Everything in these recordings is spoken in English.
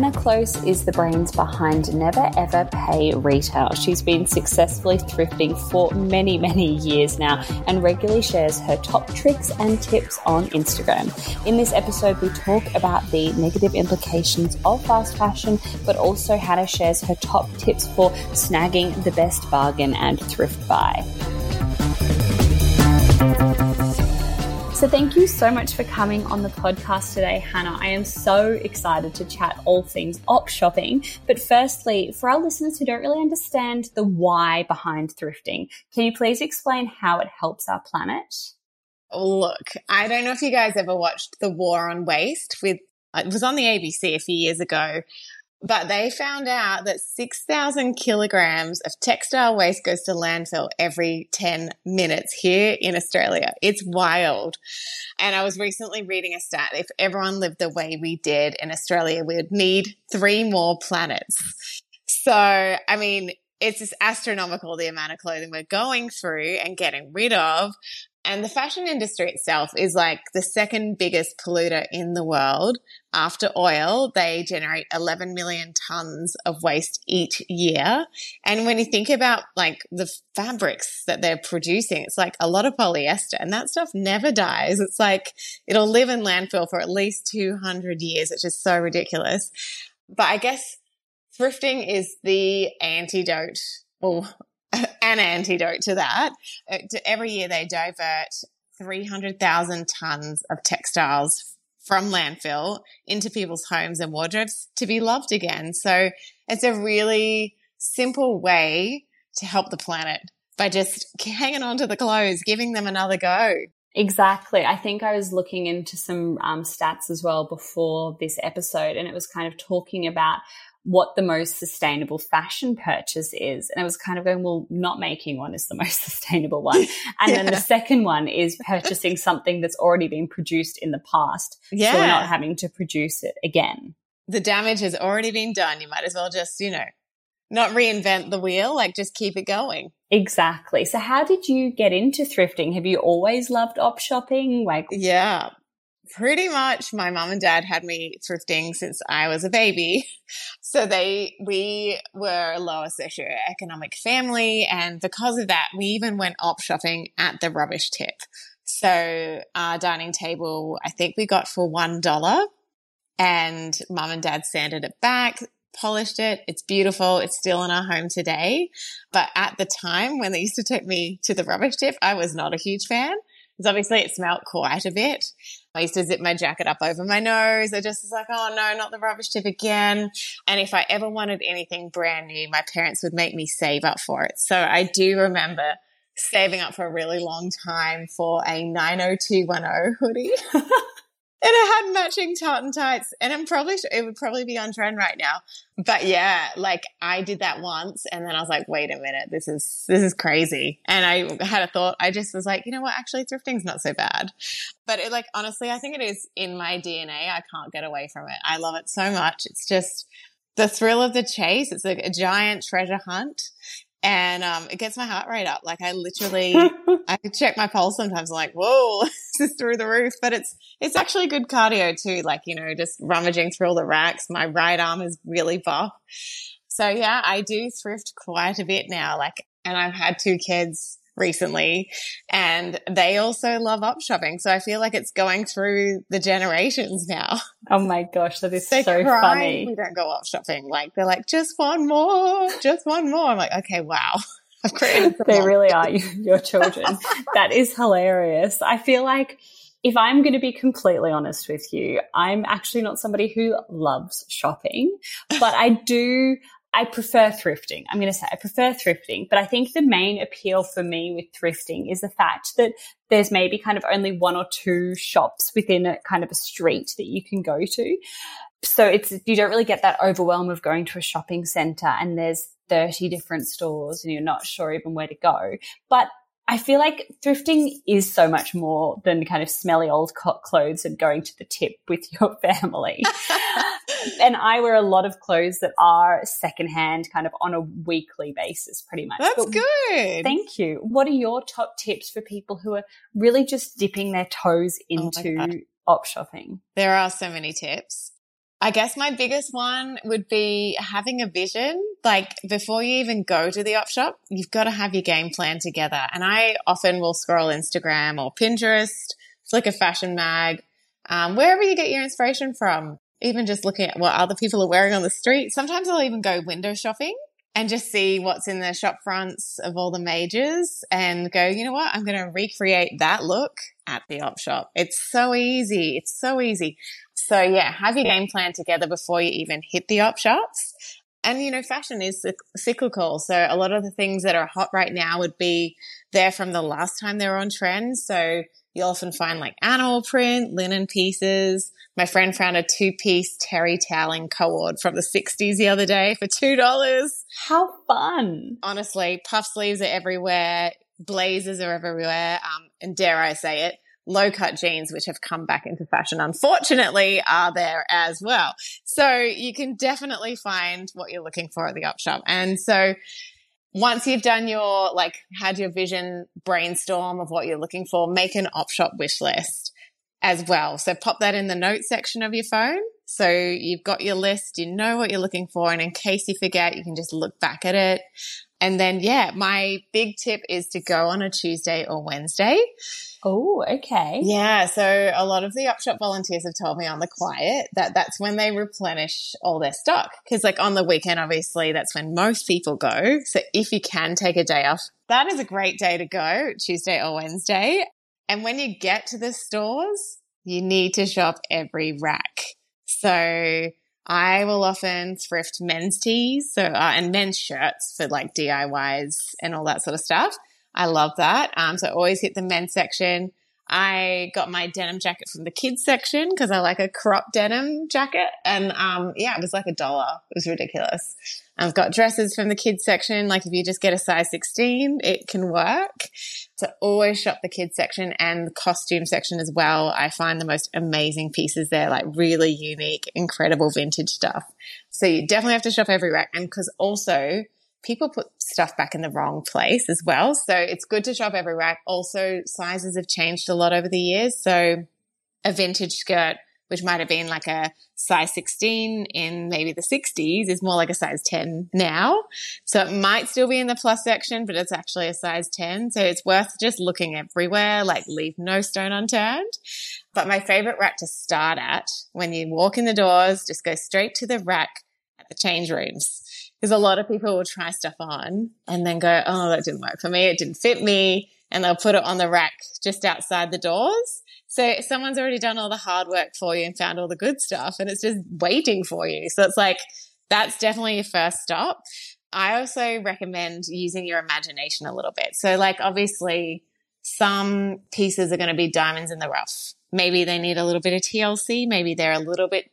Hannah Klose is the brains behind Never Ever Pay Retail. She's been successfully thrifting for many, many years now and regularly shares her top tricks and tips on Instagram. In this episode, we talk about the negative implications of fast fashion, but also Hannah shares her top tips for snagging the best bargain and thrift buy. So, thank you so much for coming on the podcast today, Hannah. I am so excited to chat all things op shopping. But firstly, for our listeners who don't really understand the why behind thrifting, can you please explain how it helps our planet? Look, I don't know if you guys ever watched The War on Waste with, it was on the ABC a few years ago. But they found out that 6,000 kilograms of textile waste goes to landfill every 10 minutes here in Australia. It's wild. And I was recently reading a stat. If everyone lived the way we did in Australia, we would need three more planets. So, I mean, it's just astronomical the amount of clothing we're going through and getting rid of. And the fashion industry itself is like the second biggest polluter in the world after oil. They generate 11 million tons of waste each year. And when you think about like the fabrics that they're producing, it's like a lot of polyester and that stuff never dies. It's like it'll live in landfill for at least 200 years, which is so ridiculous. But I guess thrifting is the antidote an antidote to that. Uh, every year they divert 300,000 tons of textiles from landfill into people's homes and wardrobes to be loved again. So it's a really simple way to help the planet by just hanging on to the clothes, giving them another go. Exactly. I think I was looking into some um, stats as well before this episode, and it was kind of talking about what the most sustainable fashion purchase is. And I was kind of going, well, not making one is the most sustainable one. And yeah. then the second one is purchasing something that's already been produced in the past. Yeah. So we're not having to produce it again. The damage has already been done. You might as well just, you know, not reinvent the wheel, like just keep it going. Exactly. So how did you get into thrifting? Have you always loved op shopping? Like Yeah pretty much my mom and dad had me thrifting since I was a baby. So they, we were a lower socioeconomic family. And because of that, we even went op shopping at the rubbish tip. So our dining table, I think we got for $1 and mom and dad sanded it back, polished it. It's beautiful. It's still in our home today. But at the time when they used to take me to the rubbish tip, I was not a huge fan because obviously it smelt quite a bit. I used to zip my jacket up over my nose. I just was like, oh no, not the rubbish tip again. And if I ever wanted anything brand new, my parents would make me save up for it. So I do remember saving up for a really long time for a 90210 hoodie. and I had matching tartan tights and I'm probably sure it would probably be on trend right now. But yeah, like I did that once and then I was like, wait a minute, this is this is crazy. And I had a thought, I just was like, you know what, actually thrifting's not so bad. But it like honestly, I think it is in my DNA. I can't get away from it. I love it so much. It's just the thrill of the chase. It's like a giant treasure hunt and um, it gets my heart rate up. Like I literally, I check my pulse sometimes. I'm like, whoa, this is through the roof. But it's it's actually good cardio too. Like you know, just rummaging through all the racks. My right arm is really buff. So yeah, I do thrift quite a bit now. Like, and I've had two kids recently and they also love op shopping. So I feel like it's going through the generations now. Oh my gosh, that is they so funny. We don't go op shopping. Like they're like, just one more, just one more. I'm like, okay, wow. I've created. they really are your children. that is hilarious. I feel like if I'm going to be completely honest with you, I'm actually not somebody who loves shopping, but I do I prefer thrifting. I'm going to say I prefer thrifting, but I think the main appeal for me with thrifting is the fact that there's maybe kind of only one or two shops within a kind of a street that you can go to. So it's, you don't really get that overwhelm of going to a shopping center and there's 30 different stores and you're not sure even where to go. But I feel like thrifting is so much more than kind of smelly old clothes and going to the tip with your family. and I wear a lot of clothes that are secondhand kind of on a weekly basis, pretty much. That's but good. Thank you. What are your top tips for people who are really just dipping their toes oh into oh op shopping? There are so many tips. I guess my biggest one would be having a vision. Like before you even go to the op shop, you've got to have your game plan together. And I often will scroll Instagram or Pinterest, Flickr Fashion Mag, um, wherever you get your inspiration from. Even just looking at what other people are wearing on the street. Sometimes I'll even go window shopping and just see what's in the shop fronts of all the majors and go, you know what? I'm going to recreate that look at the op shop. It's so easy. It's so easy. So yeah, have your game plan together before you even hit the op shops. And you know, fashion is cyclical. So a lot of the things that are hot right now would be there from the last time they were on trend. So you often find like animal print, linen pieces. My friend found a two piece terry toweling co-ord from the 60s the other day for $2. How fun. Honestly, puff sleeves are everywhere. Blazers are everywhere. Um, and dare I say it, low cut jeans, which have come back into fashion, unfortunately, are there as well. So you can definitely find what you're looking for at the op shop. And so once you've done your, like, had your vision brainstorm of what you're looking for, make an op shop wish list as well. So pop that in the notes section of your phone. So you've got your list, you know what you're looking for. And in case you forget, you can just look back at it. And then, yeah, my big tip is to go on a Tuesday or Wednesday Oh, okay. Yeah. So a lot of the op shop volunteers have told me on the quiet that that's when they replenish all their stock. Cause like on the weekend, obviously that's when most people go. So if you can take a day off, that is a great day to go Tuesday or Wednesday. And when you get to the stores, you need to shop every rack. So I will often thrift men's tees, so uh, and men's shirts for like DIYs and all that sort of stuff. I love that. Um, so I always hit the men's section. I got my denim jacket from the kids section because I like a crop denim jacket. And um, yeah, it was like a dollar. It was ridiculous. I've got dresses from the kids section. Like if you just get a size 16, it can work. So always shop the kids section and the costume section as well. I find the most amazing pieces there, like really unique, incredible vintage stuff. So you definitely have to shop every rack. And because also people put stuff back in the wrong place as well. So it's good to shop every rack. Also, sizes have changed a lot over the years. So a vintage skirt, which might have been like a size 16 in maybe the 60s, is more like a size 10 now. So it might still be in the plus section, but it's actually a size 10. So it's worth just looking everywhere, like leave no stone unturned. But my favorite rack to start at when you walk in the doors, just go straight to the rack at the change rooms because a lot of people will try stuff on and then go, oh, that didn't work for me. It didn't fit me. And they'll put it on the rack just outside the doors. So someone's already done all the hard work for you and found all the good stuff and it's just waiting for you. So it's like, that's definitely your first stop. I also recommend using your imagination a little bit. So like obviously some pieces are going to be diamonds in the rough. Maybe they need a little bit of TLC. Maybe they're a little bit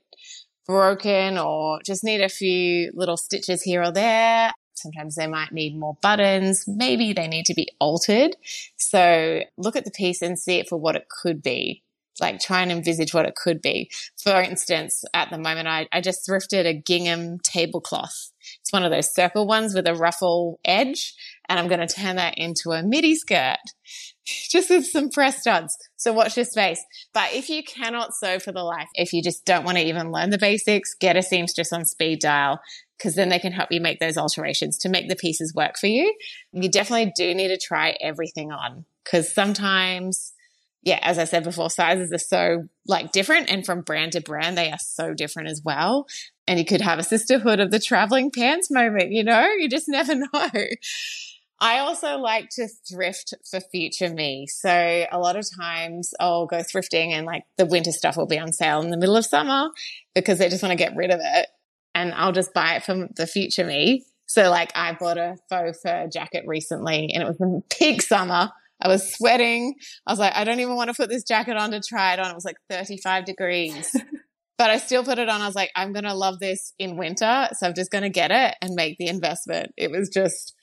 broken or just need a few little stitches here or there. Sometimes they might need more buttons. Maybe they need to be altered. So look at the piece and see it for what it could be. Like try and envisage what it could be. For instance, at the moment, I, I just thrifted a gingham tablecloth. It's one of those circle ones with a ruffle edge. And I'm going to turn that into a midi skirt just with some press studs. So watch your space. But if you cannot sew for the life, if you just don't want to even learn the basics, get a seamstress on speed dial because then they can help you make those alterations to make the pieces work for you. You definitely do need to try everything on because sometimes, yeah, as I said before, sizes are so like different and from brand to brand, they are so different as well. And you could have a sisterhood of the traveling pants moment, you know, you just never know. I also like to thrift for future me. So a lot of times I'll go thrifting and like the winter stuff will be on sale in the middle of summer because they just want to get rid of it. and I'll just buy it from the future me. So like I bought a faux fur jacket recently and it was in peak summer. I was sweating. I was like, I don't even want to put this jacket on to try it on. It was like 35 degrees. but I still put it on. I was like, I'm going to love this in winter. So I'm just going to get it and make the investment. It was just,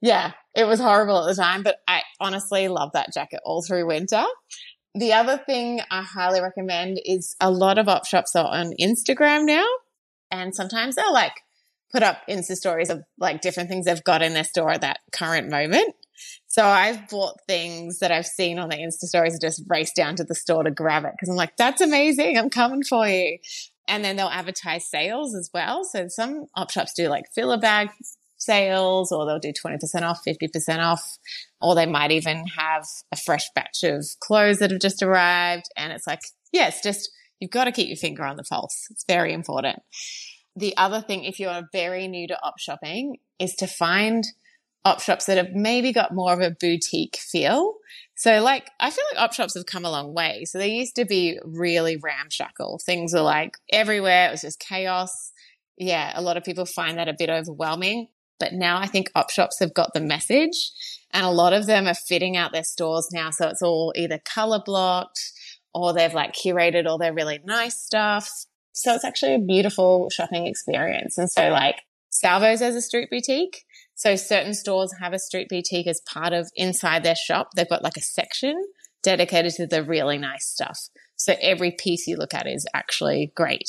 yeah, it was horrible at the time, but I honestly love that jacket all through winter. The other thing I highly recommend is a lot of op shops are on Instagram now. And sometimes they'll like put up Insta stories of like different things they've got in their store at that current moment. So I've bought things that I've seen on the Insta stories and just raced down to the store to grab it because I'm like, that's amazing. I'm coming for you. And then they'll advertise sales as well. So some op shops do like filler bag sales or they'll do 20% off, 50% off, or they might even have a fresh batch of clothes that have just arrived. And it's like, yeah, just, you've got to keep your finger on the pulse. It's very important. The other thing, if you're very new to op shopping, is to find op shops that have maybe got more of a boutique feel. So like, I feel like op shops have come a long way. So they used to be really ramshackle. Things were like everywhere. It was just chaos. Yeah. A lot of people find that a bit overwhelming. But now I think op shops have got the message and a lot of them are fitting out their stores now. So it's all either color blocked or they've like curated all their really nice stuff. So it's actually a beautiful shopping experience. And so like Salvos as a street boutique. So certain stores have a street boutique as part of inside their shop. They've got like a section dedicated to the really nice stuff. So every piece you look at is actually great.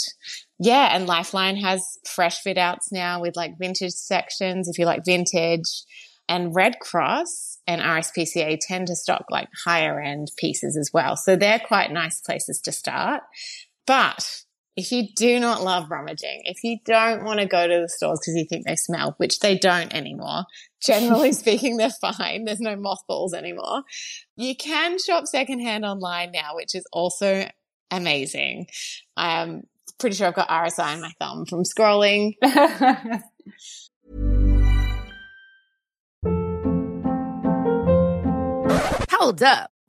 Yeah. And Lifeline has fresh fit outs now with like vintage sections. If you like vintage and Red Cross and RSPCA tend to stock like higher end pieces as well. So they're quite nice places to start. But if you do not love rummaging, if you don't want to go to the stores because you think they smell, which they don't anymore, generally speaking, they're fine. There's no mothballs anymore. You can shop secondhand online now, which is also amazing. I'm pretty sure I've got RSI in my thumb from scrolling. Hold up.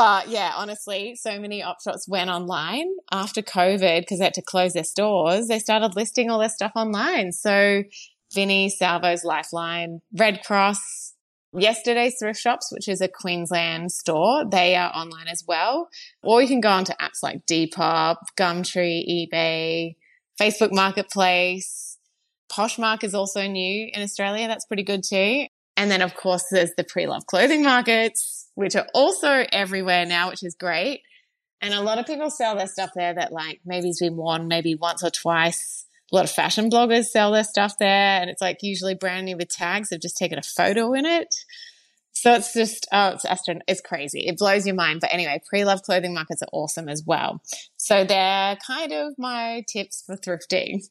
But yeah, honestly, so many op shops went online after COVID because they had to close their stores. They started listing all their stuff online. So Vinny, Salvos Lifeline, Red Cross, Yesterday's Thrift Shops, which is a Queensland store, they are online as well. Or you can go onto apps like Depop, Gumtree, eBay, Facebook Marketplace. Poshmark is also new in Australia. That's pretty good too. And then, of course, there's the pre-loved clothing markets which are also everywhere now, which is great. And a lot of people sell their stuff there that like maybe has been worn maybe once or twice. A lot of fashion bloggers sell their stuff there, and it's like usually brand new with tags. They've just taken a photo in it. So it's just, oh, it's astron- it's crazy. It blows your mind. But anyway, pre-loved clothing markets are awesome as well. So they're kind of my tips for thrifting.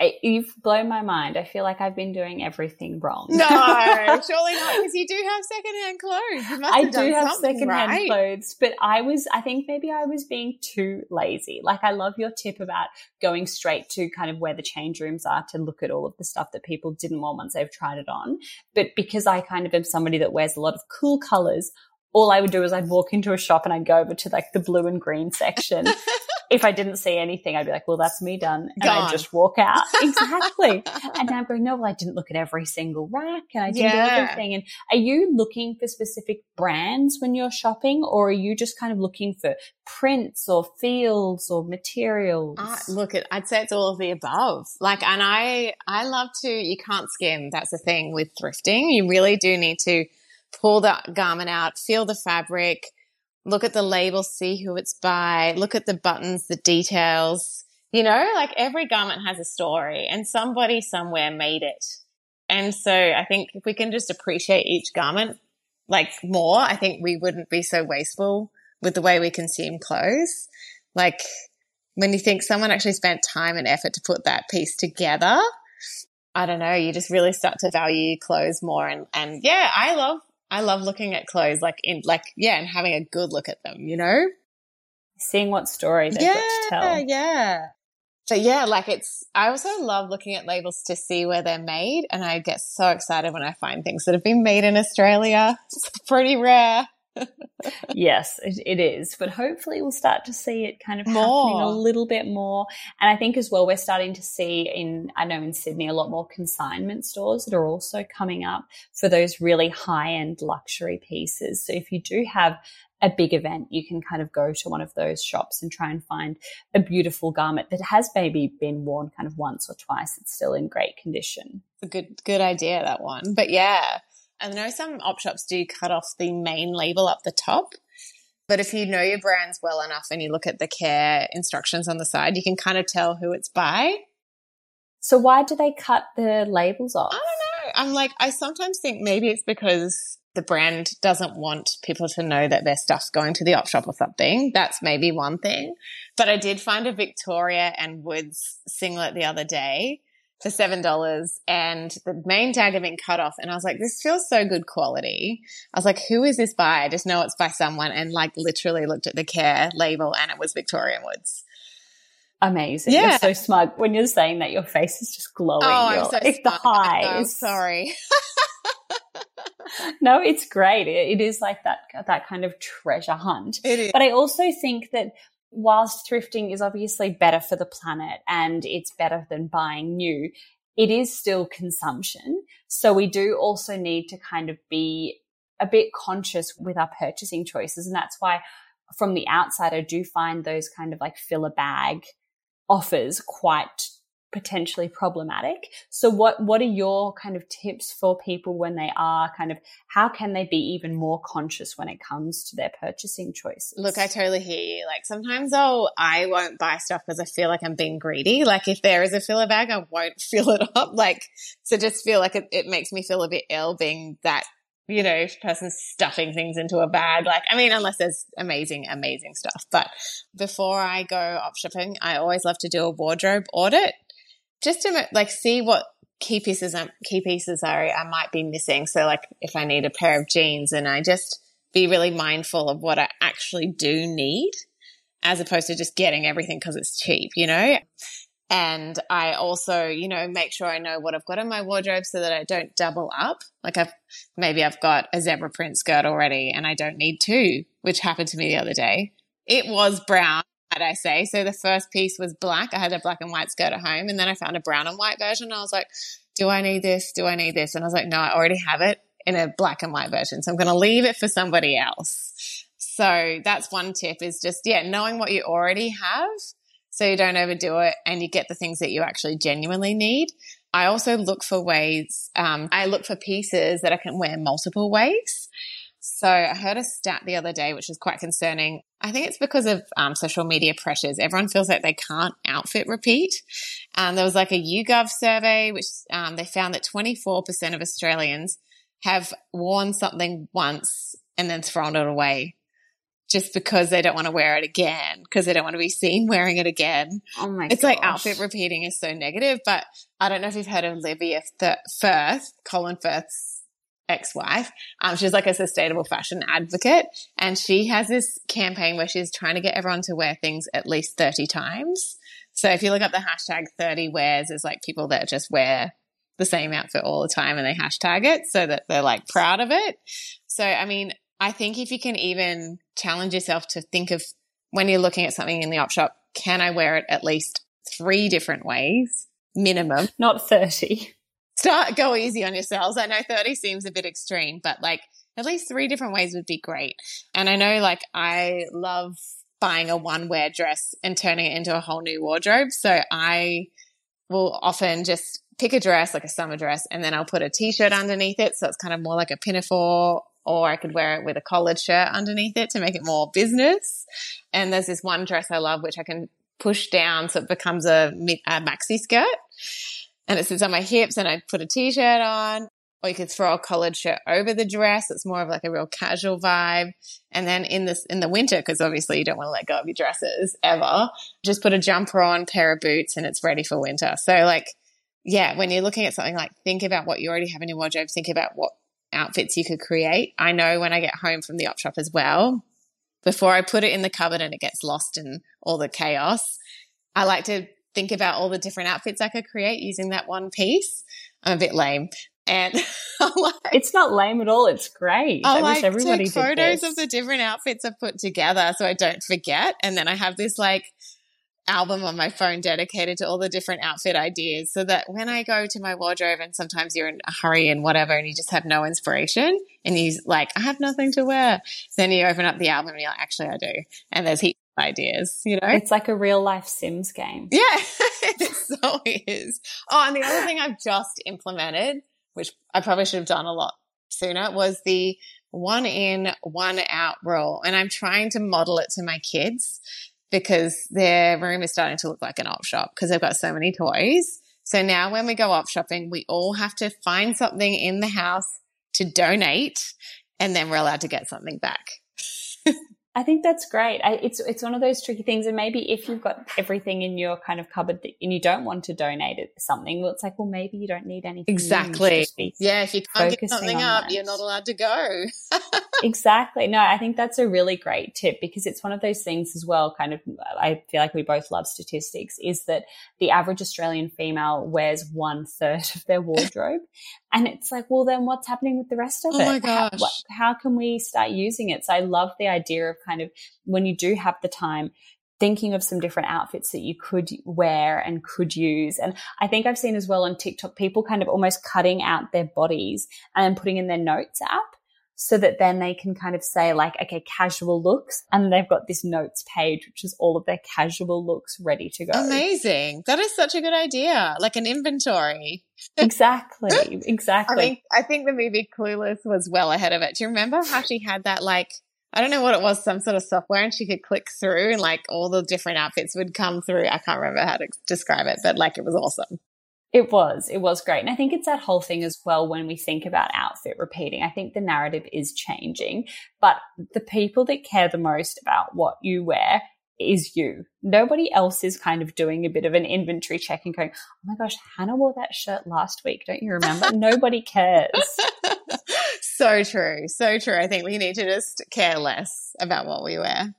I, you've blown my mind. I feel like I've been doing everything wrong. No, surely not, because you do have secondhand clothes. You must have I do have secondhand right. clothes, but I was, I think maybe I was being too lazy. Like, I love your tip about going straight to kind of where the change rooms are to look at all of the stuff that people didn't want once they've tried it on. But because I kind of am somebody that wears a lot of cool colors, all I would do is I'd walk into a shop and I'd go over to like the blue and green section if I didn't see anything, I'd be like, well, that's me done. And Gone. I'd just walk out. exactly. and now I'm going, no, well, I didn't look at every single rack and I didn't yeah. do everything. And are you looking for specific brands when you're shopping or are you just kind of looking for prints or fields or materials? Uh, look, I'd say it's all of the above. Like, and I, I love to, you can't skim. That's the thing with thrifting. You really do need to pull the garment out, feel the fabric, look at the label, see who it's by, look at the buttons, the details. You know, like every garment has a story and somebody somewhere made it. And so I think if we can just appreciate each garment like more, I think we wouldn't be so wasteful with the way we consume clothes. Like when you think someone actually spent time and effort to put that piece together, I don't know, you just really start to value clothes more. And, and yeah, I love, I love looking at clothes like in, like, yeah, and having a good look at them, you know? Seeing what story they've yeah, got to tell. Yeah. So yeah, like it's, I also love looking at labels to see where they're made. And I get so excited when I find things that have been made in Australia. It's pretty rare. Yes, it, it is. But hopefully we'll start to see it kind of more. happening a little bit more. And I think as well, we're starting to see in, I know in Sydney, a lot more consignment stores that are also coming up for those really high end luxury pieces. So if you do have a big event, you can kind of go to one of those shops and try and find a beautiful garment that has maybe been worn kind of once or twice. It's still in great condition. It's a good, good idea, that one. But yeah, I know some op shops do cut off the main label up the top. But if you know your brands well enough and you look at the care instructions on the side, you can kind of tell who it's by. So why do they cut the labels off? I don't know. I'm like, I sometimes think maybe it's because the brand doesn't want people to know that their stuff's going to the op shop or something. That's maybe one thing. But I did find a Victoria and Woods singlet the other day for seven dollars and the main tag had been cut off and I was like, this feels so good quality. I was like, who is this by? I just know it's by someone and like literally looked at the care label and it was Victoria Woods. Amazing. Yeah. You're so smug. When you're saying that your face is just glowing. Oh, I'm so like the highs. I'm sorry. no, it's great. It, it is like that that kind of treasure hunt. It is. But I also think that whilst thrifting is obviously better for the planet and it's better than buying new, it is still consumption. So we do also need to kind of be a bit conscious with our purchasing choices. And that's why from the outside, I do find those kind of like fill a bag offers quite potentially problematic. So what what are your kind of tips for people when they are kind of how can they be even more conscious when it comes to their purchasing choices? Look, I totally hear you. Like sometimes I'll I won't buy stuff because I feel like I'm being greedy. Like if there is a filler bag, I won't fill it up. Like so just feel like it, it makes me feel a bit ill being that you know, person stuffing things into a bag. Like, I mean, unless there's amazing, amazing stuff. But before I go off shopping, I always love to do a wardrobe audit just to like see what key pieces key pieces are I might be missing. So like if I need a pair of jeans and I just be really mindful of what I actually do need as opposed to just getting everything because it's cheap, you know? And I also, you know, make sure I know what I've got in my wardrobe so that I don't double up. Like I've maybe I've got a zebra print skirt already and I don't need two, which happened to me the other day. It was brown I say. So the first piece was black. I had a black and white skirt at home, and then I found a brown and white version. I was like, do I need this? Do I need this? And I was like, no, I already have it in a black and white version. So I'm going to leave it for somebody else. So that's one tip is just, yeah, knowing what you already have so you don't overdo it and you get the things that you actually genuinely need. I also look for ways, um, I look for pieces that I can wear multiple ways. So I heard a stat the other day, which is quite concerning. I think it's because of um, social media pressures. Everyone feels like they can't outfit repeat. Um, there was like a YouGov survey, which um, they found that 24% of Australians have worn something once and then thrown it away just because they don't want to wear it again, because they don't want to be seen wearing it again. Oh my It's gosh. like outfit repeating is so negative, but I don't know if you've heard of Olivia Firth, Colin Firth's ex-wife. Um, she's like a sustainable fashion advocate and she has this campaign where she's trying to get everyone to wear things at least 30 times. So if you look up the hashtag 30 wears, there's like people that just wear the same outfit all the time and they hashtag it so that they're like proud of it. So, I mean, I think if you can even challenge yourself to think of when you're looking at something in the op shop, can I wear it at least three different ways minimum? Not 30 start go easy on yourselves. I know 30 seems a bit extreme, but like at least three different ways would be great. And I know like I love buying a one wear dress and turning it into a whole new wardrobe. So I will often just pick a dress, like a summer dress, and then I'll put a t shirt underneath it. So it's kind of more like a pinafore, or I could wear it with a collared shirt underneath it to make it more business. And there's this one dress I love, which I can push down so it becomes a, a maxi skirt and it sits on my hips and I put a t-shirt on or you could throw a collared shirt over the dress. It's more of like a real casual vibe. And then in this, in the winter, because obviously you don't want to let go of your dresses ever, just put a jumper on, pair of boots and it's ready for winter. So like yeah, when you're looking at something like think about what you already have in your wardrobe, think about what outfits you could create. I know when I get home from the op shop as well, before I put it in the cupboard and it gets lost in all the chaos, I like to think about all the different outfits I could create using that one piece. I'm a bit lame. And like, it's not lame at all. It's great. I, I like wish everybody take photos of the different outfits I've put together so I don't forget. And then I have this like album on my phone dedicated to all the different outfit ideas so that when I go to my wardrobe and sometimes you're in a hurry and whatever and you just have no inspiration and you're like, I have nothing to wear. Then you open up the album and you're like, actually I do. And there's heaps ideas, you know? It's like a real life Sims game. Yeah, it so is. Oh, and the other thing I've just implemented, which I probably should have done a lot sooner, was the one in, one out rule. And I'm trying to model it to my kids because their room is starting to look like an op shop because they've got so many toys. So now when we go op shopping, we all have to find something in the house to donate and then we're allowed to get something back. I think that's great. I, it's it's one of those tricky things, and maybe if you've got everything in your kind of cupboard that, and you don't want to donate it something, well, it's like, well, maybe you don't need anything. Exactly. Yeah, if you can't get something up, that. you're not allowed to go. exactly. No, I think that's a really great tip because it's one of those things as well. Kind of, I feel like we both love statistics. Is that the average Australian female wears one third of their wardrobe, and it's like, well, then what's happening with the rest of oh it? My gosh. How, how can we start using it? So I love the idea of kind of when you do have the time, thinking of some different outfits that you could wear and could use. And I think I've seen as well on TikTok people kind of almost cutting out their bodies and putting in their notes app so that then they can kind of say like, okay, casual looks. And they've got this notes page, which is all of their casual looks ready to go. Amazing. That is such a good idea. Like an inventory. exactly. Exactly. I think, I think the movie Clueless was well ahead of it. Do you remember how she had that like, I don't know what it was, some sort of software and she could click through and like all the different outfits would come through. I can't remember how to describe it, but like it was awesome. It was. It was great. And I think it's that whole thing as well when we think about outfit repeating. I think the narrative is changing, but the people that care the most about what you wear is you. Nobody else is kind of doing a bit of an inventory check and going, oh my gosh, Hannah wore that shirt last week. Don't you remember? Nobody cares. so true. So true. I think we need to just care less about what we wear.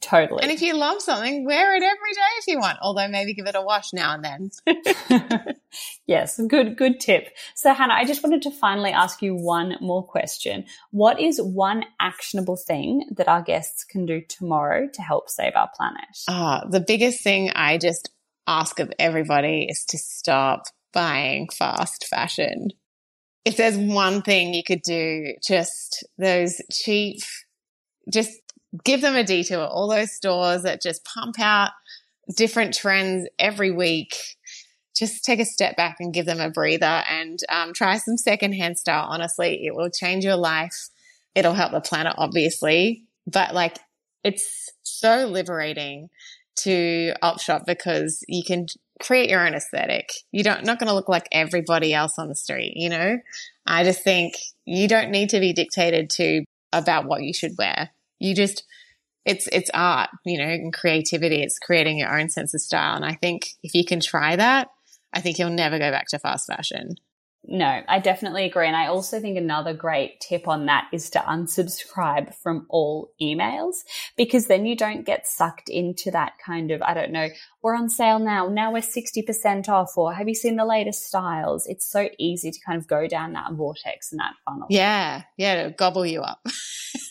Totally. And if you love something, wear it every day if you want, although maybe give it a wash now and then. yes, good, good tip. So Hannah, I just wanted to finally ask you one more question. What is one actionable thing that our guests can do tomorrow to help save our planet? Ah, the biggest thing I just ask of everybody is to stop buying fast fashion. If there's one thing you could do, just those cheap, just give them a detour. All those stores that just pump out different trends every week. Just take a step back and give them a breather and um, try some secondhand style. Honestly, it will change your life. It'll help the planet, obviously, but like it's so liberating to op shop because you can create your own aesthetic. You don't not going to look like everybody else on the street. You know, I just think you don't need to be dictated to about what you should wear you just it's it's art, you know, and creativity. It's creating your own sense of style. And I think if you can try that, I think you'll never go back to fast fashion. No, I definitely agree. And I also think another great tip on that is to unsubscribe from all emails because then you don't get sucked into that kind of, I don't know, we're on sale now. Now we're 60% off or have you seen the latest styles? It's so easy to kind of go down that vortex and that funnel. Yeah. Yeah. To gobble you up.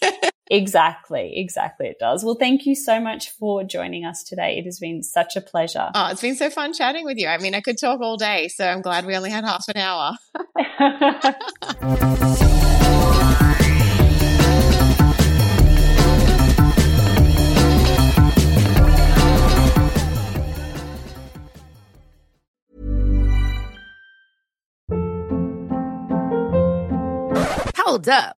Exactly, exactly. It does. Well, thank you so much for joining us today. It has been such a pleasure. Oh, it's been so fun chatting with you. I mean, I could talk all day, so I'm glad we only had half an hour. Hold up.